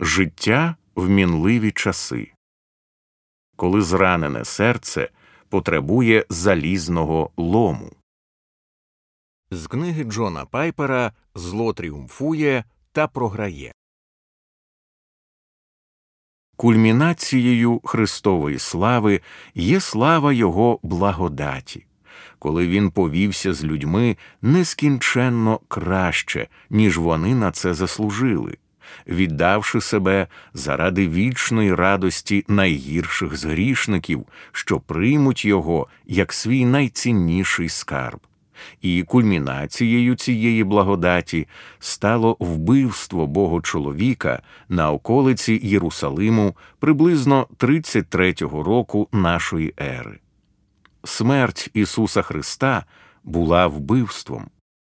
Життя в мінливі часи. Коли зранене серце потребує залізного лому. З книги Джона Пайпера Зло тріумфує та програє. Кульмінацією Христової слави є слава Його благодаті, коли він повівся з людьми нескінченно краще, ніж вони на це заслужили віддавши себе заради вічної радості найгірших з грішників, що приймуть його як свій найцінніший скарб. І кульмінацією цієї благодаті стало вбивство Бога чоловіка на околиці Єрусалиму приблизно 33-го року нашої ери. Смерть Ісуса Христа була вбивством,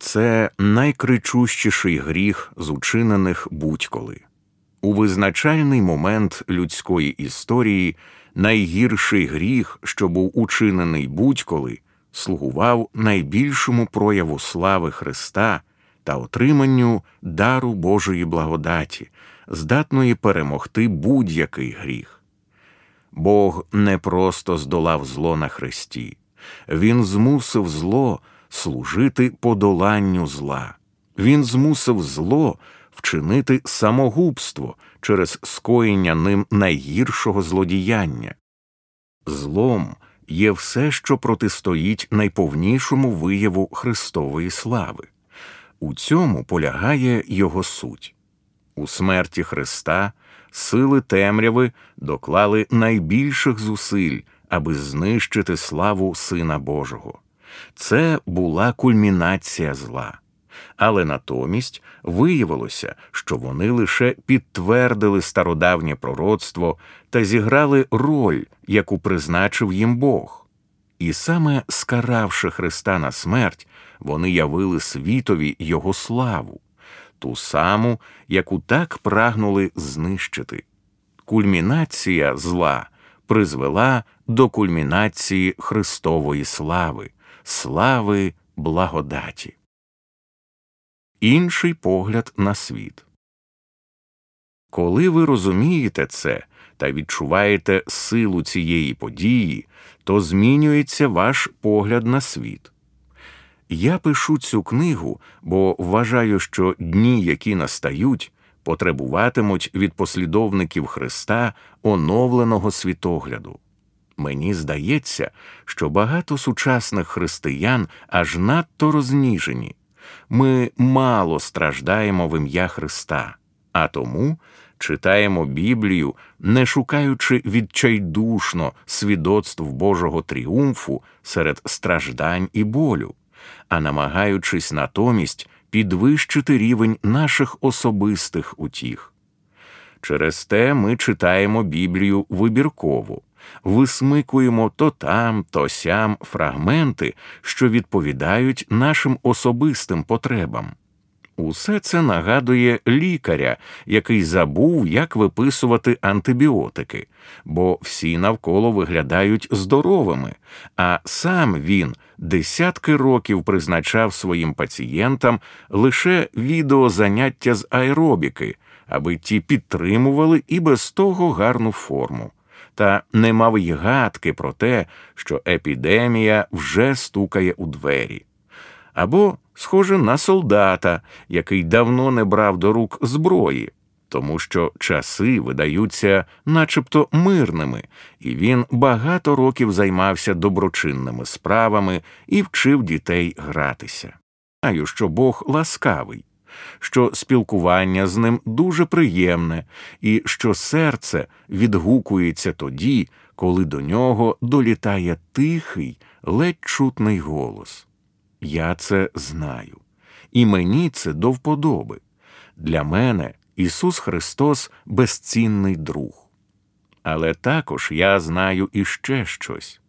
це найкричущіший гріх з учинених будь-коли. У визначальний момент людської історії найгірший гріх, що був учинений будь-коли, слугував найбільшому прояву слави Христа та отриманню дару Божої благодаті, здатної перемогти будь-який гріх. Бог не просто здолав зло на Христі, Він змусив зло служити подоланню зла. Він змусив зло вчинити самогубство через скоєння ним найгіршого злодіяння. Злом є все, що протистоїть найповнішому вияву Христової слави. У цьому полягає його суть. У смерті Христа сили темряви доклали найбільших зусиль, аби знищити славу Сина Божого. Це була кульмінація зла. Але натомість виявилося, що вони лише підтвердили стародавнє пророцтво та зіграли роль, яку призначив їм Бог. І саме скаравши Христа на смерть, вони явили світові Його славу, ту саму, яку так прагнули знищити. Кульмінація зла призвела до кульмінації Христової слави слави благодаті. Інший погляд на світ. Коли ви розумієте це та відчуваєте силу цієї події, то змінюється ваш погляд на світ. Я пишу цю книгу, бо вважаю, що дні, які настають, потребуватимуть від послідовників Христа оновленого світогляду. Мені здається, що багато сучасних християн аж надто розніжені. Ми мало страждаємо в ім'я Христа, а тому читаємо Біблію, не шукаючи відчайдушно свідоцтв Божого тріумфу серед страждань і болю, а намагаючись натомість підвищити рівень наших особистих утіх. Через те ми читаємо Біблію вибірково висмикуємо то там, то сям фрагменти, що відповідають нашим особистим потребам. Усе це нагадує лікаря, який забув, як виписувати антибіотики, бо всі навколо виглядають здоровими, а сам він десятки років призначав своїм пацієнтам лише відеозаняття з аеробіки, аби ті підтримували і без того гарну форму та не мав й гадки про те, що епідемія вже стукає у двері. Або, схоже на солдата, який давно не брав до рук зброї, тому що часи видаються начебто мирними, і він багато років займався доброчинними справами і вчив дітей гратися. Знаю, що Бог ласкавий що спілкування з ним дуже приємне, і що серце відгукується тоді, коли до нього долітає тихий, ледь чутний голос. Я це знаю, і мені це до вподоби. Для мене Ісус Христос безцінний друг. Але також я знаю іще щось.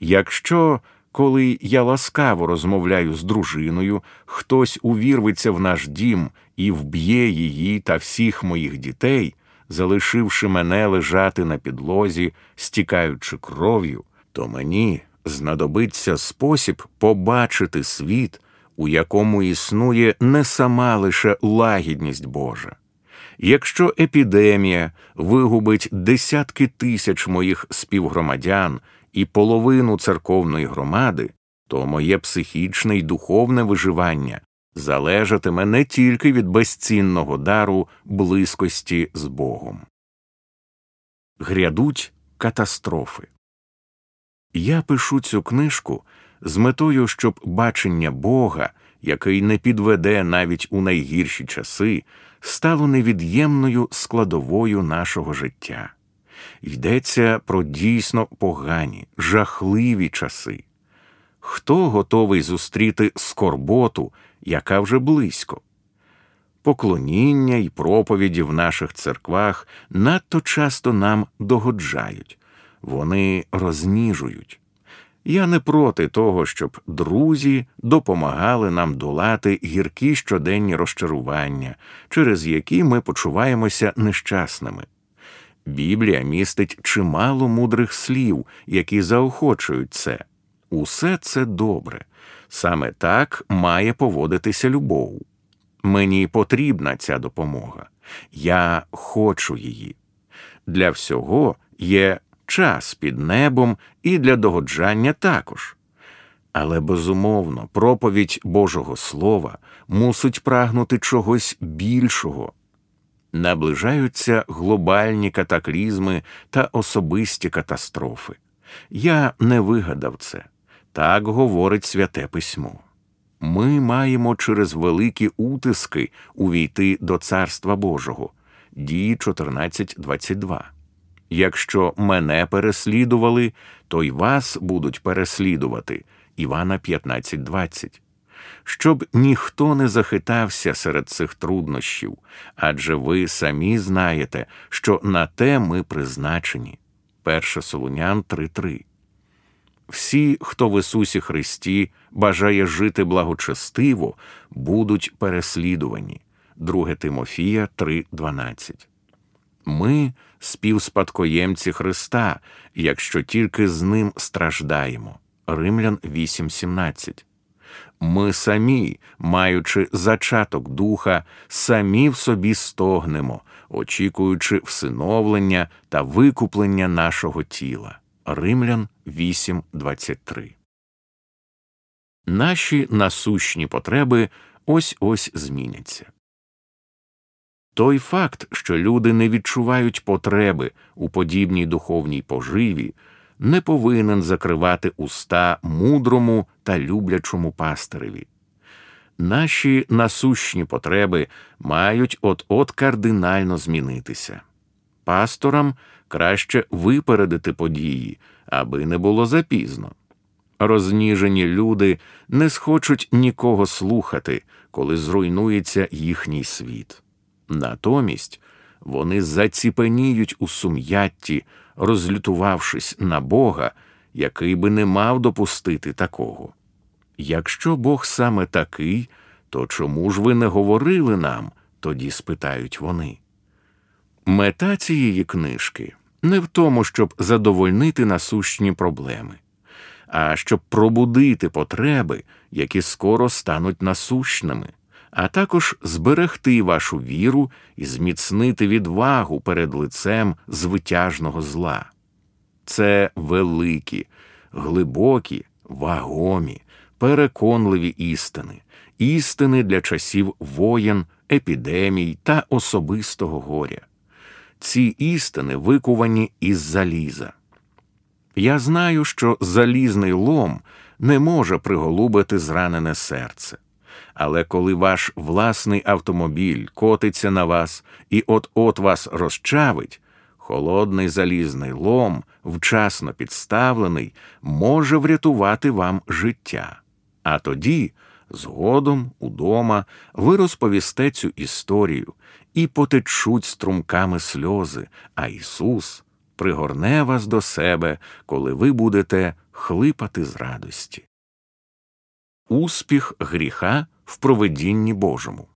Якщо коли я ласкаво розмовляю з дружиною, хтось увірветься в наш дім і вб'є її та всіх моїх дітей, залишивши мене лежати на підлозі, стікаючи кров'ю, то мені знадобиться спосіб побачити світ, у якому існує не сама лише лагідність Божа. Якщо епідемія вигубить десятки тисяч моїх співгромадян і половину церковної громади, то моє психічне й духовне виживання залежатиме не тільки від безцінного дару близькості з Богом. Грядуть катастрофи. Я пишу цю книжку з метою, щоб бачення Бога, який не підведе навіть у найгірші часи, стало невід'ємною складовою нашого життя. Йдеться про дійсно погані, жахливі часи. Хто готовий зустріти скорботу, яка вже близько? Поклоніння й проповіді в наших церквах надто часто нам догоджають, вони розніжують. Я не проти того, щоб друзі допомагали нам долати гіркі щоденні розчарування, через які ми почуваємося нещасними. Біблія містить чимало мудрих слів, які заохочують це. Усе це добре. Саме так має поводитися любов. Мені потрібна ця допомога. Я хочу її. Для всього є час під небом і для догоджання також. Але безумовно, проповідь Божого Слова мусить прагнути чогось більшого. Наближаються глобальні катаклізми та особисті катастрофи. Я не вигадав це. Так говорить святе письмо. Ми маємо через великі утиски увійти до Царства Божого. Дії 14.22. Якщо мене переслідували, то й вас будуть переслідувати. Івана 15.20. Щоб ніхто не захитався серед цих труднощів, адже ви самі знаєте, що на те ми призначені. 1 Солунян 3.3 всі, хто в Ісусі Христі бажає жити благочестиво, будуть переслідувані. 2 Тимофія 3:12. Ми співспадкоємці Христа, якщо тільки з Ним страждаємо. Римлян 8:17. Ми самі, маючи зачаток духа, самі в собі стогнемо, очікуючи всиновлення та викуплення нашого тіла. Римлян 8.23. Наші насущні потреби ось ось зміняться. Той факт, що люди не відчувають потреби у подібній духовній поживі, не повинен закривати уста мудрому та люблячому пастиреві. Наші насущні потреби мають от от кардинально змінитися. Пасторам краще випередити події, аби не було запізно. Розніжені люди не схочуть нікого слухати, коли зруйнується їхній світ. Натомість вони заціпеніють у сум'ятті, розлютувавшись на Бога, який би не мав допустити такого. Якщо Бог саме такий, то чому ж ви не говорили нам? тоді спитають вони. Мета цієї книжки не в тому, щоб задовольнити насущні проблеми, а щоб пробудити потреби, які скоро стануть насущними, а також зберегти вашу віру і зміцнити відвагу перед лицем звитяжного зла. Це великі, глибокі, вагомі, переконливі істини, істини для часів воєн, епідемій та особистого горя ці істини викувані із заліза. Я знаю, що залізний лом не може приголубити зранене серце. Але коли ваш власний автомобіль котиться на вас і от-от вас розчавить, холодний залізний лом, вчасно підставлений, може врятувати вам життя. А тоді, згодом, удома, ви розповісте цю історію і потечуть струмками сльози, а Ісус пригорне вас до себе, коли ви будете хлипати з радості. Успіх гріха в проведінні Божому.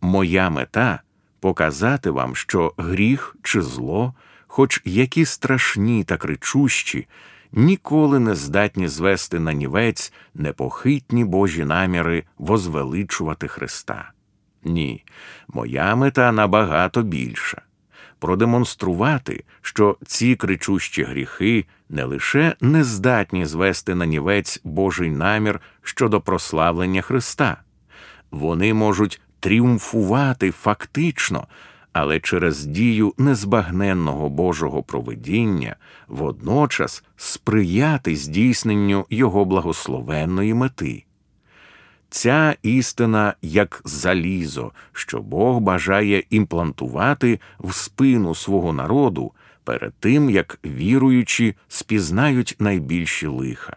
Моя мета показати вам, що гріх чи зло, хоч які страшні та кричущі, ніколи не здатні звести на нівець непохитні Божі наміри возвеличувати Христа. Ні, моя мета набагато більша продемонструвати, що ці кричущі гріхи не лише не здатні звести на нівець Божий намір щодо прославлення Христа, вони можуть тріумфувати фактично, але через дію незбагненного Божого провидіння водночас сприяти здійсненню Його благословенної мети. Ця істина як залізо, що Бог бажає імплантувати в спину свого народу перед тим, як віруючі спізнають найбільші лиха.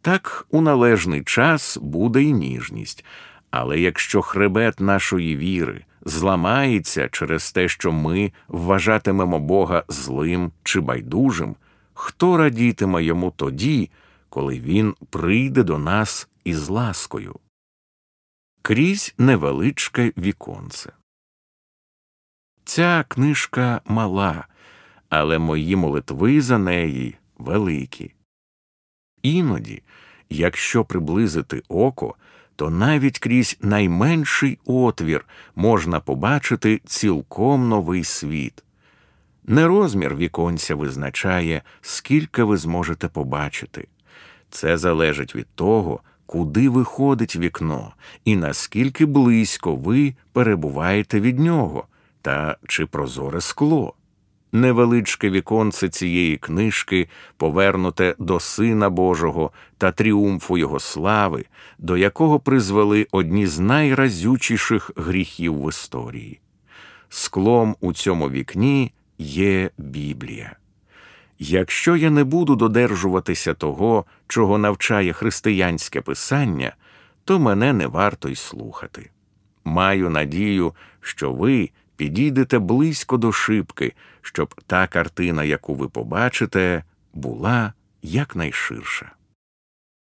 Так у належний час буде й ніжність, але якщо хребет нашої віри зламається через те, що ми вважатимемо Бога злим чи байдужим, хто радітиме йому тоді, коли він прийде до нас із ласкою? Крізь невеличке віконце. Ця книжка мала, але мої молитви за неї великі. Іноді, якщо приблизити око, то навіть крізь найменший отвір можна побачити цілком новий світ. Не розмір віконця визначає, скільки ви зможете побачити. Це залежить від того, куди виходить вікно, і наскільки близько ви перебуваєте від нього, та чи прозоре скло. Невеличке віконце цієї книжки, повернуте до Сина Божого та тріумфу Його слави, до якого призвели одні з найразючіших гріхів в історії. Склом у цьому вікні є Біблія. Якщо я не буду додержуватися того, чого навчає християнське писання, то мене не варто й слухати. Маю надію, що ви підійдете близько до шибки, щоб та картина, яку ви побачите, була якнайширша.